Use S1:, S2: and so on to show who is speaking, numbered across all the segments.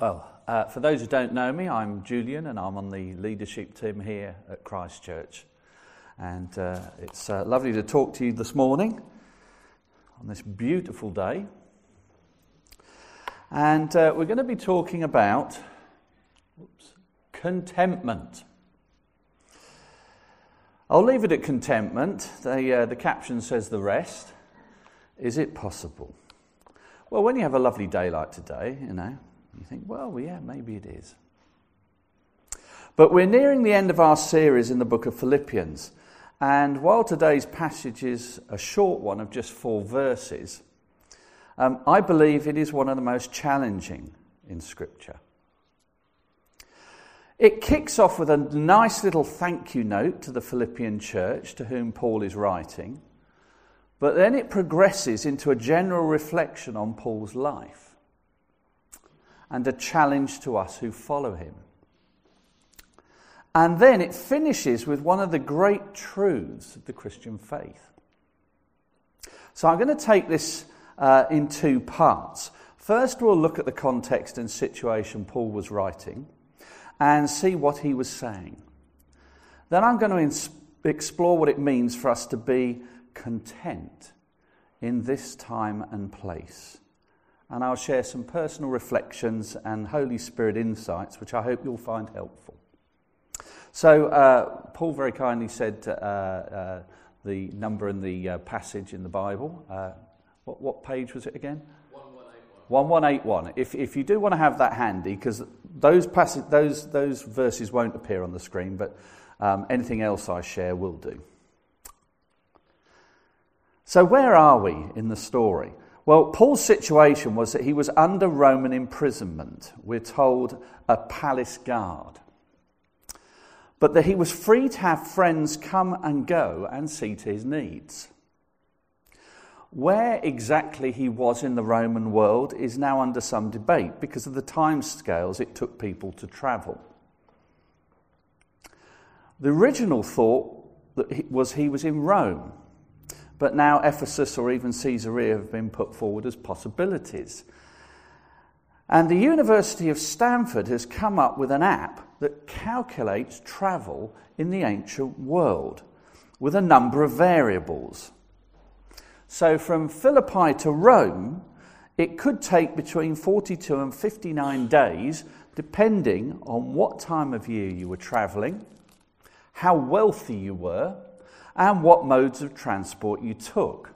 S1: Well, uh, for those who don't know me, I'm Julian and I'm on the leadership team here at Christchurch. And uh, it's uh, lovely to talk to you this morning on this beautiful day. And uh, we're going to be talking about whoops, contentment. I'll leave it at contentment. The, uh, the caption says the rest. Is it possible? Well, when you have a lovely day like today, you know, you think, well, yeah, maybe it is. But we're nearing the end of our series in the book of Philippians. And while today's passage is a short one of just four verses, um, I believe it is one of the most challenging in Scripture. It kicks off with a nice little thank you note to the Philippian church to whom Paul is writing, but then it progresses into a general reflection on Paul's life and a challenge to us who follow him. And then it finishes with one of the great truths of the Christian faith. So I'm going to take this uh, in two parts. First, we'll look at the context and situation Paul was writing and see what he was saying. Then I'm going to ins- explore what it means for us to be content in this time and place and I'll share some personal reflections and Holy Spirit insights, which I hope you'll find helpful. So, uh, Paul very kindly said uh, uh, the number in the uh, passage in the Bible. Uh, what, what, page was it again? 1181. 1181. If, if you do want to have that handy, because those, passage, those, those verses won't appear on the screen, but um, anything else I share will do. So, where are we in the story? Well, Paul's situation was that he was under Roman imprisonment. We're told a palace guard. But that he was free to have friends come and go and see to his needs. Where exactly he was in the Roman world is now under some debate because of the time scales it took people to travel. The original thought that was he was in Rome but now Ephesus or even Caesarea have been put forward as possibilities. And the University of Stanford has come up with an app that calculates travel in the ancient world with a number of variables. So from Philippi to Rome, it could take between 42 and 59 days, depending on what time of year you were travelling, how wealthy you were, and what modes of transport you took.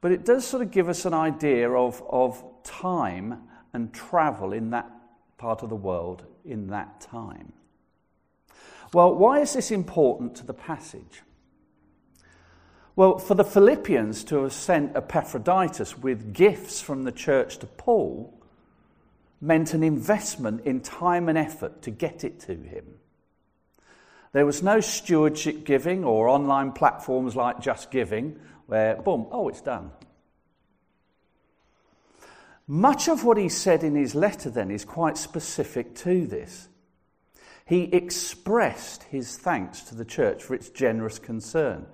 S1: But it does sort of give us an idea of, of time and travel in that part of the world in that time. Well, why is this important to the passage? Well, for the Philippians to have sent Epaphroditus with gifts from the church to Paul meant an investment in time and effort to get it to him. There was no stewardship giving or online platforms like Just Giving where, boom, oh, it's done. Much of what he said in his letter then is quite specific to this. He expressed his thanks to the church for its generous concern,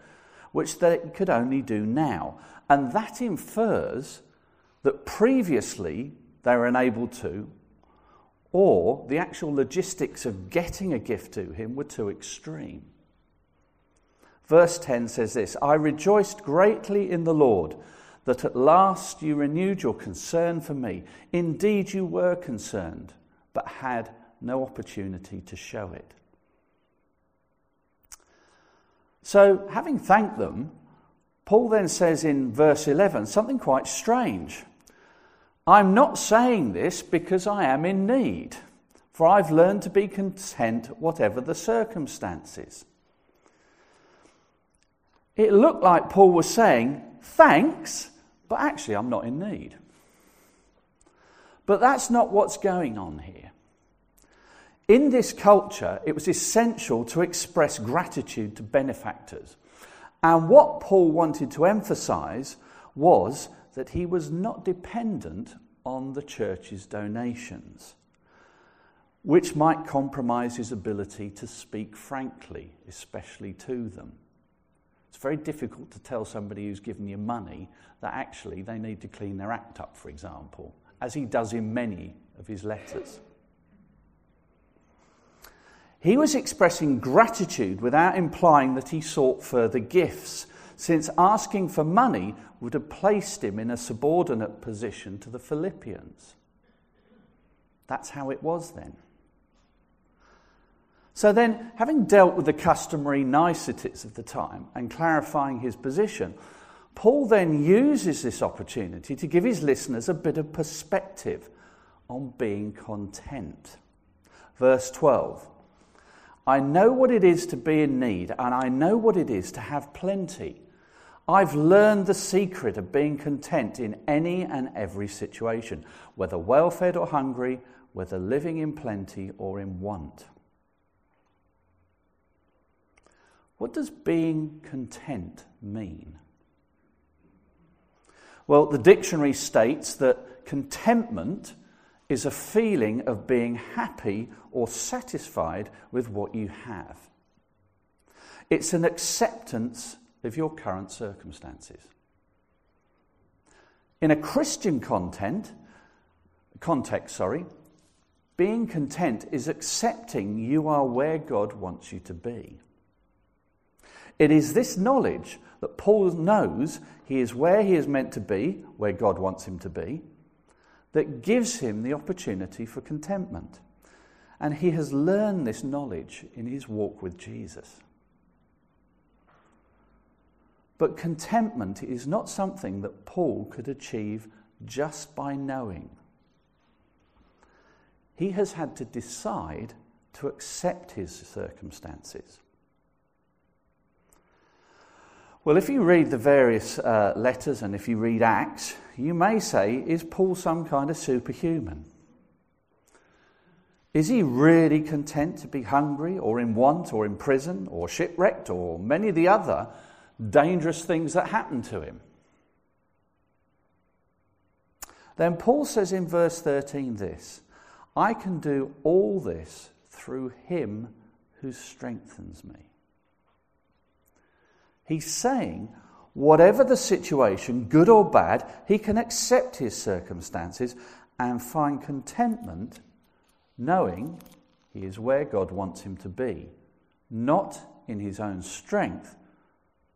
S1: which they could only do now. And that infers that previously they were unable to or the actual logistics of getting a gift to him were too extreme. Verse 10 says this I rejoiced greatly in the Lord that at last you renewed your concern for me. Indeed, you were concerned, but had no opportunity to show it. So, having thanked them, Paul then says in verse 11 something quite strange. I'm not saying this because I am in need, for I've learned to be content whatever the circumstances. It looked like Paul was saying, Thanks, but actually I'm not in need. But that's not what's going on here. In this culture, it was essential to express gratitude to benefactors. And what Paul wanted to emphasize was that he was not dependent on the church's donations, which might compromise his ability to speak frankly, especially to them. It's very difficult to tell somebody who's given you money that actually they need to clean their act up, for example, as he does in many of his letters. He was expressing gratitude without implying that he sought further gifts, since asking for money would have placed him in a subordinate position to the Philippians. That's how it was then. So then, having dealt with the customary niceties of the time and clarifying his position, Paul then uses this opportunity to give his listeners a bit of perspective on being content. Verse 12 I know what it is to be in need, and I know what it is to have plenty. I've learned the secret of being content in any and every situation, whether well fed or hungry, whether living in plenty or in want. What does being content mean? Well, the dictionary states that contentment is a feeling of being happy or satisfied with what you have. It's an acceptance of your current circumstances. In a Christian content, context, sorry, being content is accepting you are where God wants you to be. It is this knowledge that Paul knows he is where he is meant to be, where God wants him to be, that gives him the opportunity for contentment. And he has learned this knowledge in his walk with Jesus. But contentment is not something that Paul could achieve just by knowing. He has had to decide to accept his circumstances. Well, if you read the various uh, letters and if you read Acts, you may say, is Paul some kind of superhuman? Is he really content to be hungry or in want or in prison or shipwrecked or many of the other dangerous things that happen to him? Then Paul says in verse 13 this I can do all this through him who strengthens me. He's saying, whatever the situation, good or bad, he can accept his circumstances and find contentment knowing he is where God wants him to be, not in his own strength,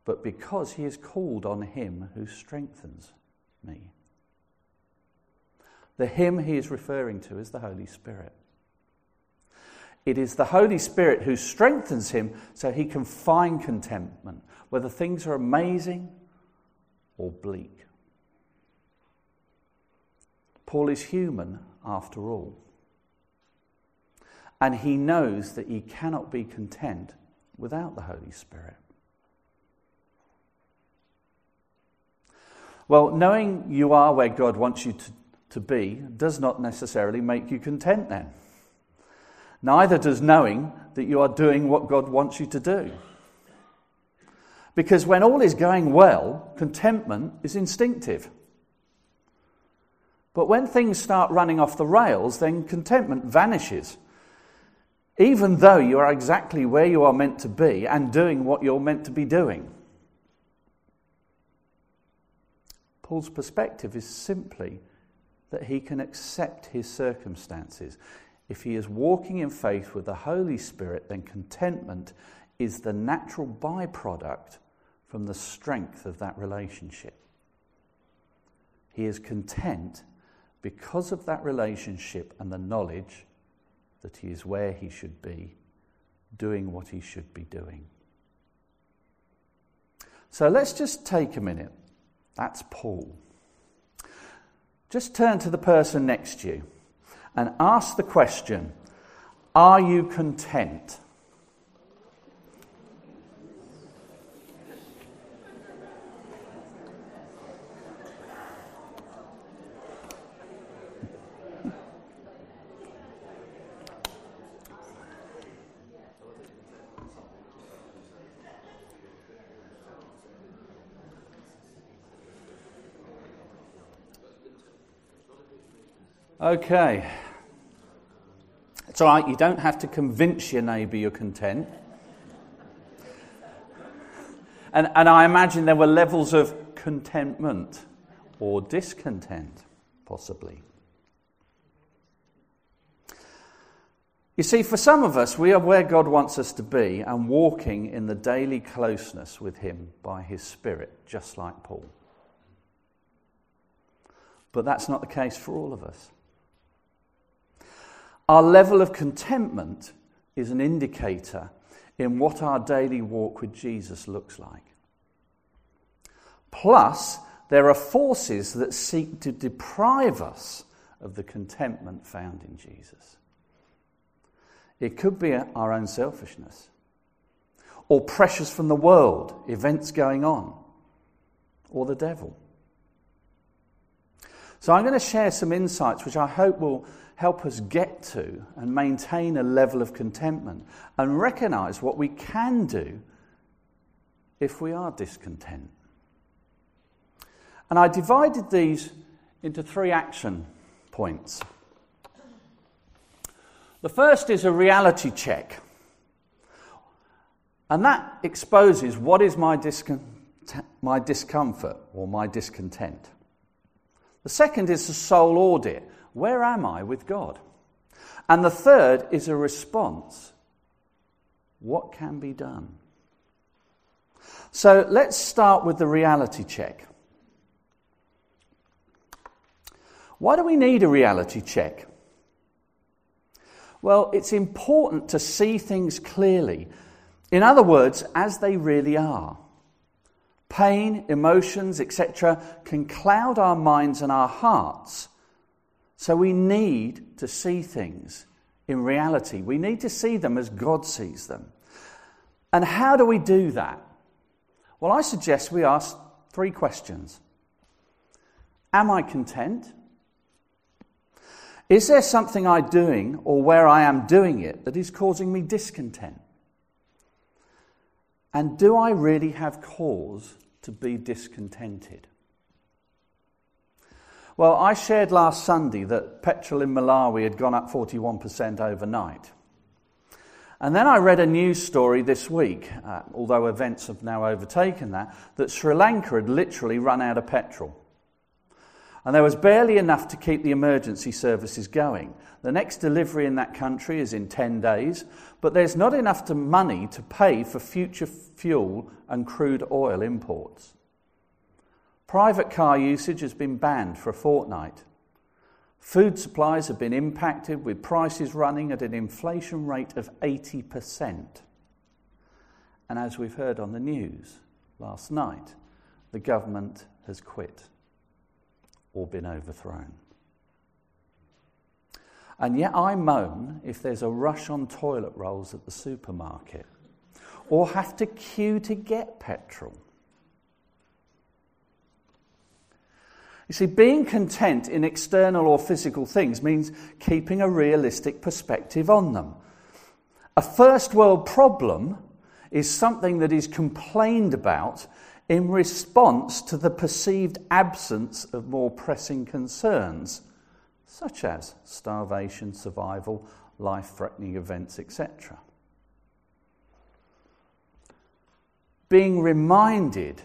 S1: but because he is called on him who strengthens me. The him he is referring to is the Holy Spirit. It is the Holy Spirit who strengthens him so he can find contentment, whether things are amazing or bleak. Paul is human after all. And he knows that he cannot be content without the Holy Spirit. Well, knowing you are where God wants you to, to be does not necessarily make you content then. Neither does knowing that you are doing what God wants you to do. Because when all is going well, contentment is instinctive. But when things start running off the rails, then contentment vanishes. Even though you are exactly where you are meant to be and doing what you're meant to be doing. Paul's perspective is simply that he can accept his circumstances. If he is walking in faith with the Holy Spirit, then contentment is the natural byproduct from the strength of that relationship. He is content because of that relationship and the knowledge that he is where he should be, doing what he should be doing. So let's just take a minute. That's Paul. Just turn to the person next to you and ask the question Are you content? Okay. It's all right, you don't have to convince your neighbour you're content. And, and I imagine there were levels of contentment or discontent, possibly. You see, for some of us, we are where God wants us to be and walking in the daily closeness with Him by His Spirit, just like Paul. But that's not the case for all of us. Our level of contentment is an indicator in what our daily walk with Jesus looks like. Plus, there are forces that seek to deprive us of the contentment found in Jesus. It could be our own selfishness, or pressures from the world, events going on, or the devil. So, I'm going to share some insights which I hope will help us get to and maintain a level of contentment and recognize what we can do if we are discontent. And I divided these into three action points. The first is a reality check. And that exposes what is my, discon- my discomfort or my discontent. The second is a soul audit. Where am I with God? And the third is a response. What can be done? So let's start with the reality check. Why do we need a reality check? Well, it's important to see things clearly. In other words, as they really are. Pain, emotions, etc., can cloud our minds and our hearts. So we need to see things in reality. We need to see them as God sees them. And how do we do that? Well, I suggest we ask three questions Am I content? Is there something I'm doing or where I am doing it that is causing me discontent? And do I really have cause to be discontented? Well, I shared last Sunday that petrol in Malawi had gone up 41% overnight. And then I read a news story this week, uh, although events have now overtaken that, that Sri Lanka had literally run out of petrol. And there was barely enough to keep the emergency services going. The next delivery in that country is in 10 days, but there's not enough to money to pay for future fuel and crude oil imports. Private car usage has been banned for a fortnight. Food supplies have been impacted with prices running at an inflation rate of 80%. And as we've heard on the news last night, the government has quit or been overthrown. And yet I moan if there's a rush on toilet rolls at the supermarket or have to queue to get petrol. You see, being content in external or physical things means keeping a realistic perspective on them. A first world problem is something that is complained about in response to the perceived absence of more pressing concerns, such as starvation, survival, life threatening events, etc. Being reminded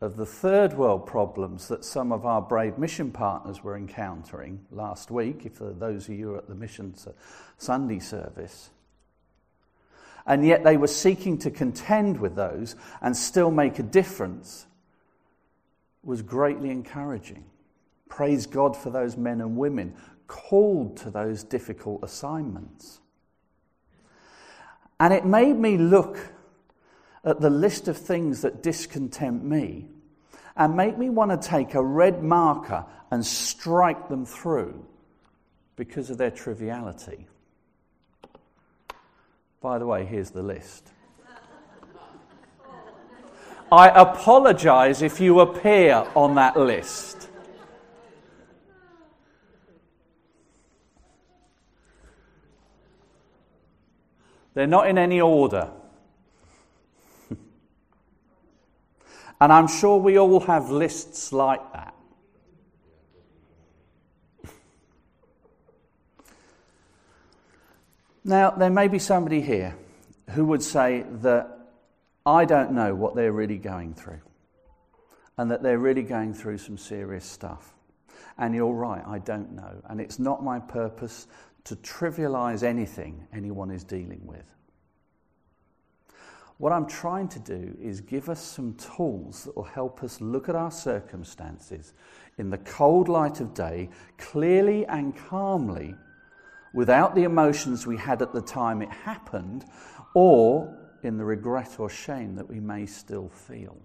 S1: of the third world problems that some of our brave mission partners were encountering last week, if those of you at the Mission Sunday service, and yet they were seeking to contend with those and still make a difference, was greatly encouraging. Praise God for those men and women called to those difficult assignments. And it made me look at the list of things that discontent me and make me want to take a red marker and strike them through because of their triviality. By the way, here's the list. I apologize if you appear on that list. They're not in any order. And I'm sure we all have lists like that. Now, there may be somebody here who would say that I don't know what they're really going through and that they're really going through some serious stuff. And you're right, I don't know. And it's not my purpose to trivialize anything anyone is dealing with. What I'm trying to do is give us some tools that will help us look at our circumstances in the cold light of day, clearly and calmly, without the emotions we had at the time it happened, or in the regret or shame that we may still feel.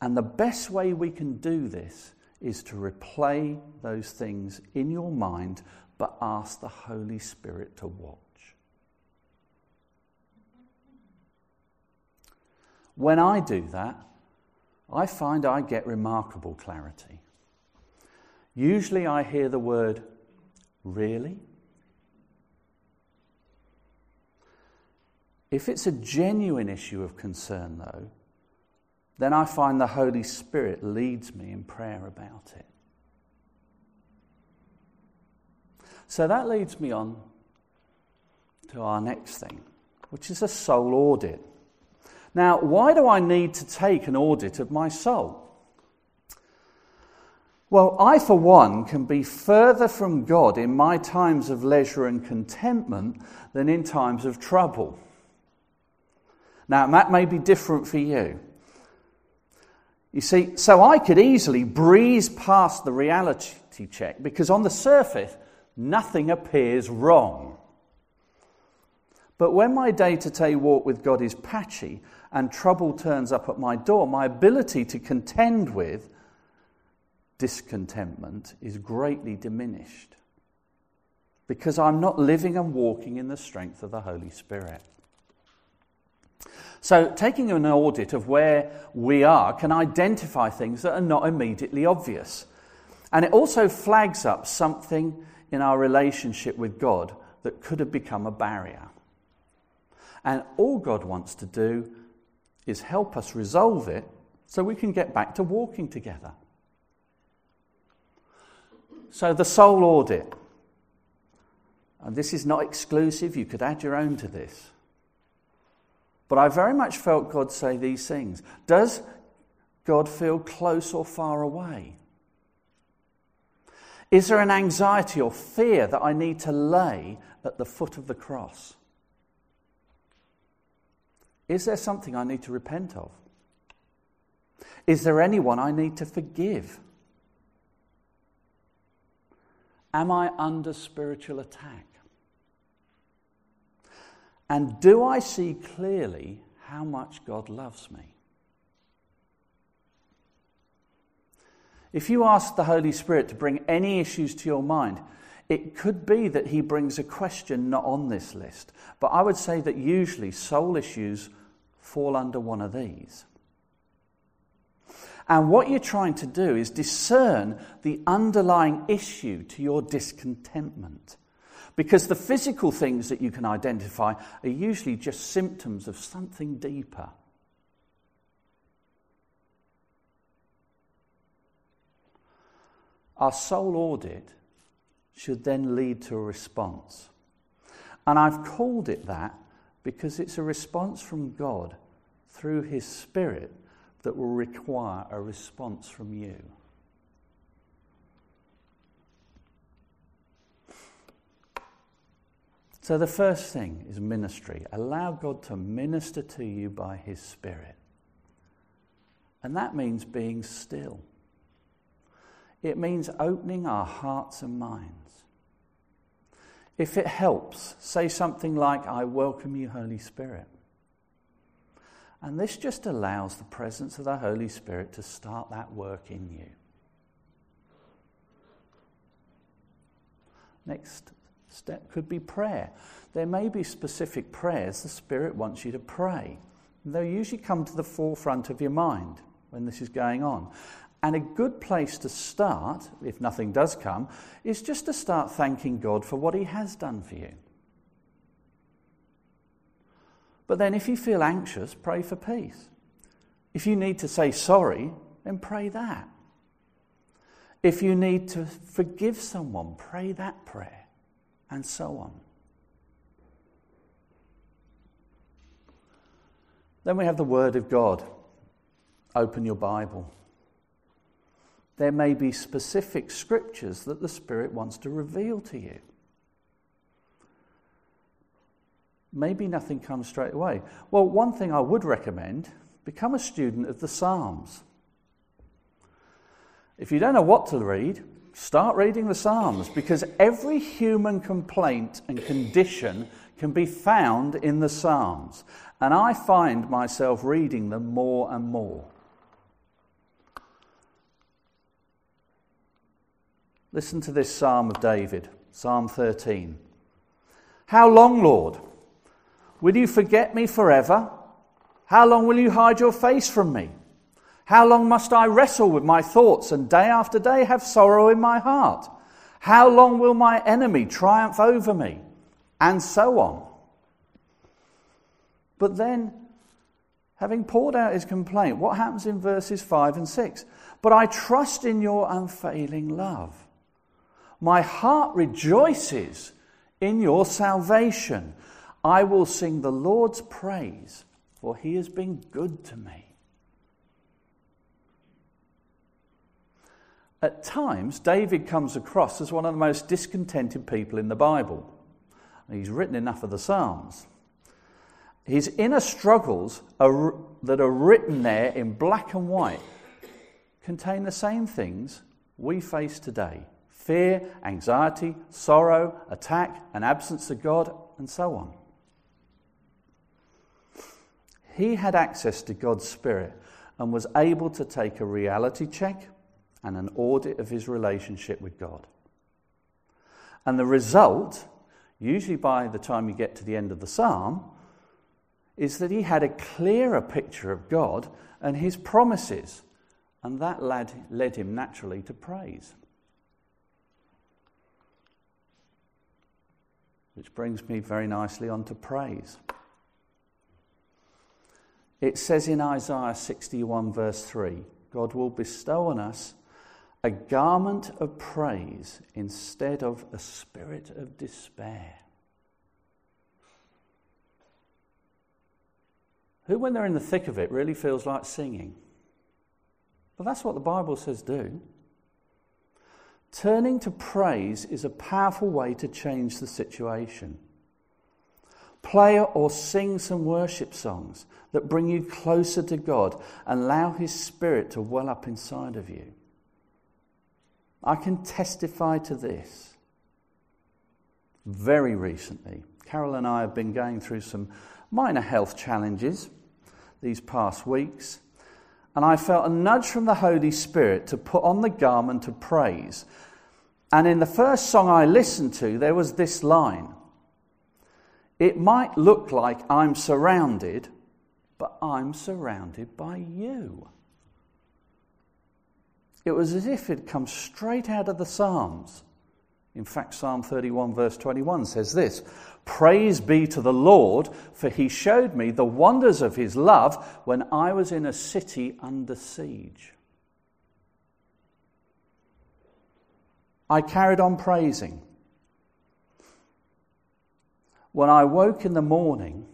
S1: And the best way we can do this is to replay those things in your mind, but ask the Holy Spirit to watch. When I do that, I find I get remarkable clarity. Usually I hear the word, really? If it's a genuine issue of concern, though, then I find the Holy Spirit leads me in prayer about it. So that leads me on to our next thing, which is a soul audit. Now, why do I need to take an audit of my soul? Well, I, for one, can be further from God in my times of leisure and contentment than in times of trouble. Now, that may be different for you. You see, so I could easily breeze past the reality check because on the surface, nothing appears wrong. But when my day to day walk with God is patchy and trouble turns up at my door, my ability to contend with discontentment is greatly diminished because I'm not living and walking in the strength of the Holy Spirit. So, taking an audit of where we are can identify things that are not immediately obvious. And it also flags up something in our relationship with God that could have become a barrier. And all God wants to do is help us resolve it so we can get back to walking together. So, the soul audit. And this is not exclusive, you could add your own to this. But I very much felt God say these things. Does God feel close or far away? Is there an anxiety or fear that I need to lay at the foot of the cross? Is there something I need to repent of? Is there anyone I need to forgive? Am I under spiritual attack? And do I see clearly how much God loves me? If you ask the Holy Spirit to bring any issues to your mind, it could be that He brings a question not on this list. But I would say that usually soul issues fall under one of these. And what you're trying to do is discern the underlying issue to your discontentment. Because the physical things that you can identify are usually just symptoms of something deeper. Our soul audit should then lead to a response. And I've called it that because it's a response from God through His Spirit that will require a response from you. So, the first thing is ministry. Allow God to minister to you by His Spirit. And that means being still, it means opening our hearts and minds. If it helps, say something like, I welcome you, Holy Spirit. And this just allows the presence of the Holy Spirit to start that work in you. Next step could be prayer. There may be specific prayers the Spirit wants you to pray. They'll usually come to the forefront of your mind when this is going on. And a good place to start, if nothing does come, is just to start thanking God for what He has done for you. But then, if you feel anxious, pray for peace. If you need to say sorry, then pray that. If you need to forgive someone, pray that prayer and so on. Then we have the Word of God. Open your Bible. There may be specific scriptures that the Spirit wants to reveal to you. Maybe nothing comes straight away. Well, one thing I would recommend become a student of the Psalms. If you don't know what to read, start reading the Psalms because every human complaint and condition can be found in the Psalms. And I find myself reading them more and more. Listen to this Psalm of David, Psalm 13. How long, Lord? Will you forget me forever? How long will you hide your face from me? How long must I wrestle with my thoughts and day after day have sorrow in my heart? How long will my enemy triumph over me? And so on. But then, having poured out his complaint, what happens in verses 5 and 6? But I trust in your unfailing love. My heart rejoices in your salvation. I will sing the Lord's praise, for he has been good to me. At times, David comes across as one of the most discontented people in the Bible. He's written enough of the Psalms. His inner struggles are, that are written there in black and white contain the same things we face today fear, anxiety, sorrow, attack, an absence of God, and so on. He had access to God's Spirit and was able to take a reality check and an audit of his relationship with God. And the result, usually by the time you get to the end of the psalm, is that he had a clearer picture of God and his promises, and that led, led him naturally to praise. Which brings me very nicely on to praise. It says in Isaiah 61, verse 3 God will bestow on us a garment of praise instead of a spirit of despair. Who, when they're in the thick of it, really feels like singing? But that's what the Bible says do. Turning to praise is a powerful way to change the situation. Play or sing some worship songs that bring you closer to God and allow His Spirit to well up inside of you. I can testify to this. Very recently, Carol and I have been going through some minor health challenges these past weeks, and I felt a nudge from the Holy Spirit to put on the garment of praise. And in the first song I listened to, there was this line It might look like I'm surrounded, but I'm surrounded by you. It was as if it had come straight out of the Psalms. In fact, Psalm 31, verse 21 says this Praise be to the Lord, for he showed me the wonders of his love when I was in a city under siege. I carried on praising. When I woke in the morning,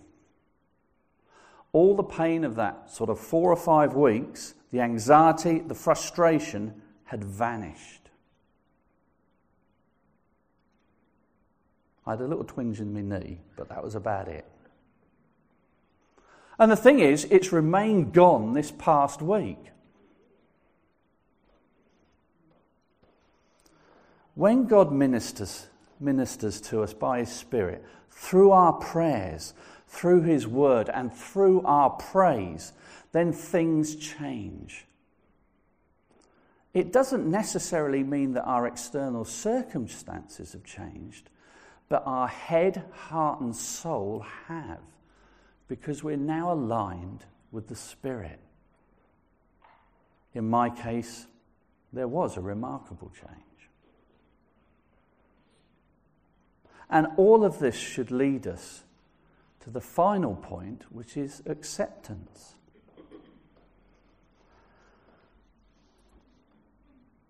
S1: all the pain of that sort of four or five weeks the anxiety, the frustration had vanished. I had a little twinge in my knee, but that was about it. And the thing is, it's remained gone this past week. When God ministers, ministers to us by His Spirit, through our prayers, through His Word, and through our praise, then things change. It doesn't necessarily mean that our external circumstances have changed, but our head, heart, and soul have, because we're now aligned with the Spirit. In my case, there was a remarkable change. And all of this should lead us to the final point, which is acceptance.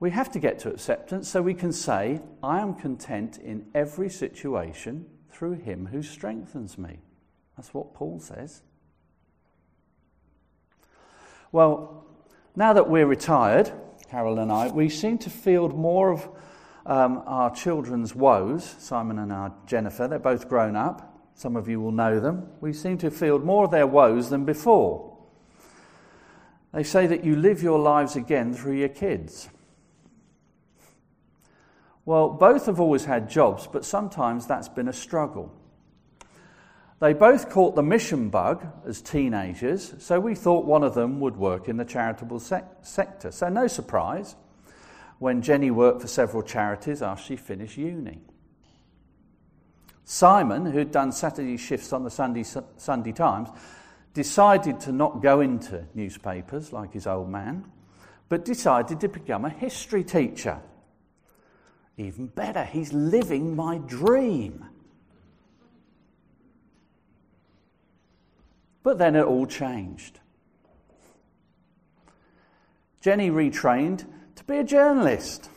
S1: We have to get to acceptance so we can say, I am content in every situation through him who strengthens me. That's what Paul says. Well, now that we're retired, Carol and I, we seem to field more of um, our children's woes, Simon and our Jennifer, they're both grown up. Some of you will know them. We seem to field more of their woes than before. They say that you live your lives again through your kids. Well, both have always had jobs, but sometimes that's been a struggle. They both caught the mission bug as teenagers, so we thought one of them would work in the charitable sec- sector. So, no surprise when Jenny worked for several charities after she finished uni. Simon, who'd done Saturday shifts on the Sunday, Sunday Times, decided to not go into newspapers like his old man, but decided to become a history teacher. Even better, he's living my dream. But then it all changed. Jenny retrained to be a journalist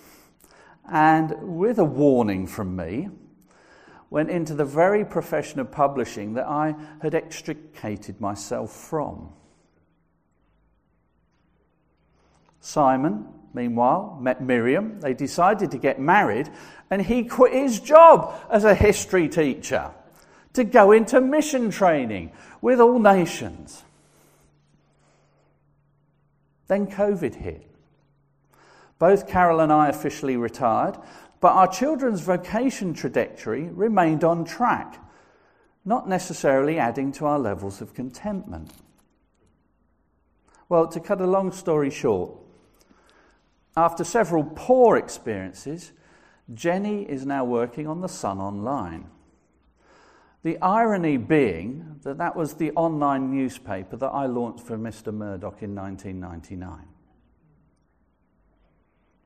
S1: and, with a warning from me, went into the very profession of publishing that I had extricated myself from. Simon, meanwhile, met Miriam. They decided to get married, and he quit his job as a history teacher to go into mission training with all nations. Then COVID hit. Both Carol and I officially retired, but our children's vocation trajectory remained on track, not necessarily adding to our levels of contentment. Well, to cut a long story short, after several poor experiences, Jenny is now working on The Sun Online. The irony being that that was the online newspaper that I launched for Mr. Murdoch in 1999.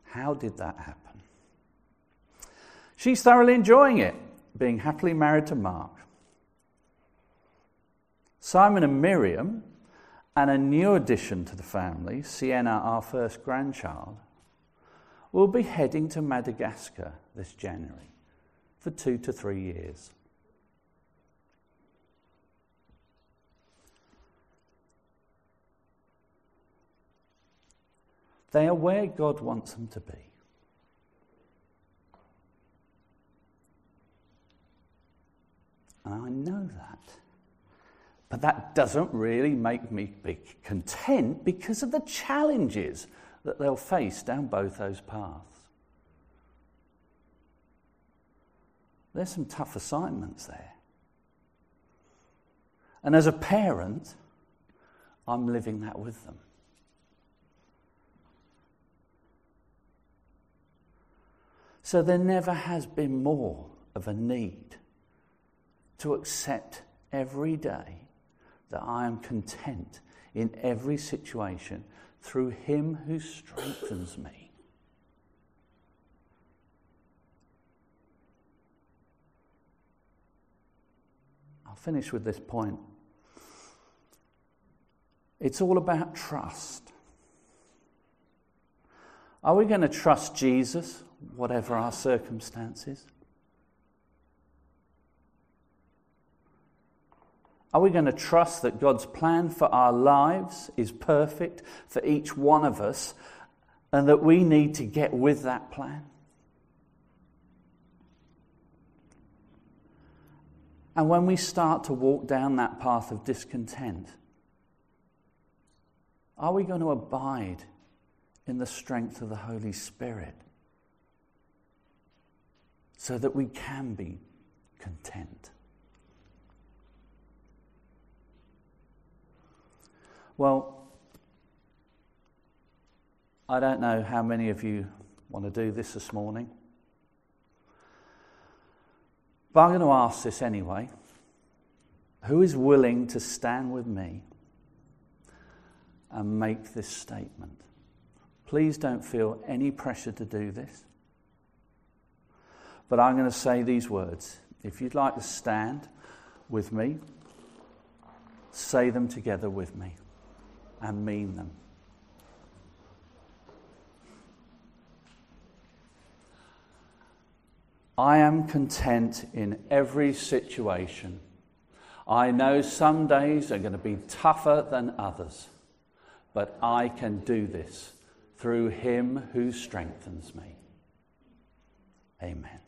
S1: How did that happen? She's thoroughly enjoying it, being happily married to Mark. Simon and Miriam, and a new addition to the family, Sienna, our first grandchild, will be heading to Madagascar this January for two to three years. They are where God wants them to be. And I know that. But that doesn't really make me be content because of the challenges that they'll face down both those paths. There's some tough assignments there. And as a parent, I'm living that with them. So there never has been more of a need to accept every day that I am content in every situation through Him who strengthens me. I'll finish with this point. It's all about trust. Are we going to trust Jesus whatever our circumstances? Are we going to trust that God's plan for our lives is perfect for each one of us and that we need to get with that plan? And when we start to walk down that path of discontent, are we going to abide in the strength of the Holy Spirit? so that we can be content. Well, I don't know how many of you want to do this this morning, but I'm going to ask this anyway. Who is willing to stand with me and make this statement? Please don't feel any pressure to do this. But I'm going to say these words. If you'd like to stand with me, say them together with me and mean them. I am content in every situation. I know some days are going to be tougher than others, but I can do this through him who strengthens me. Amen.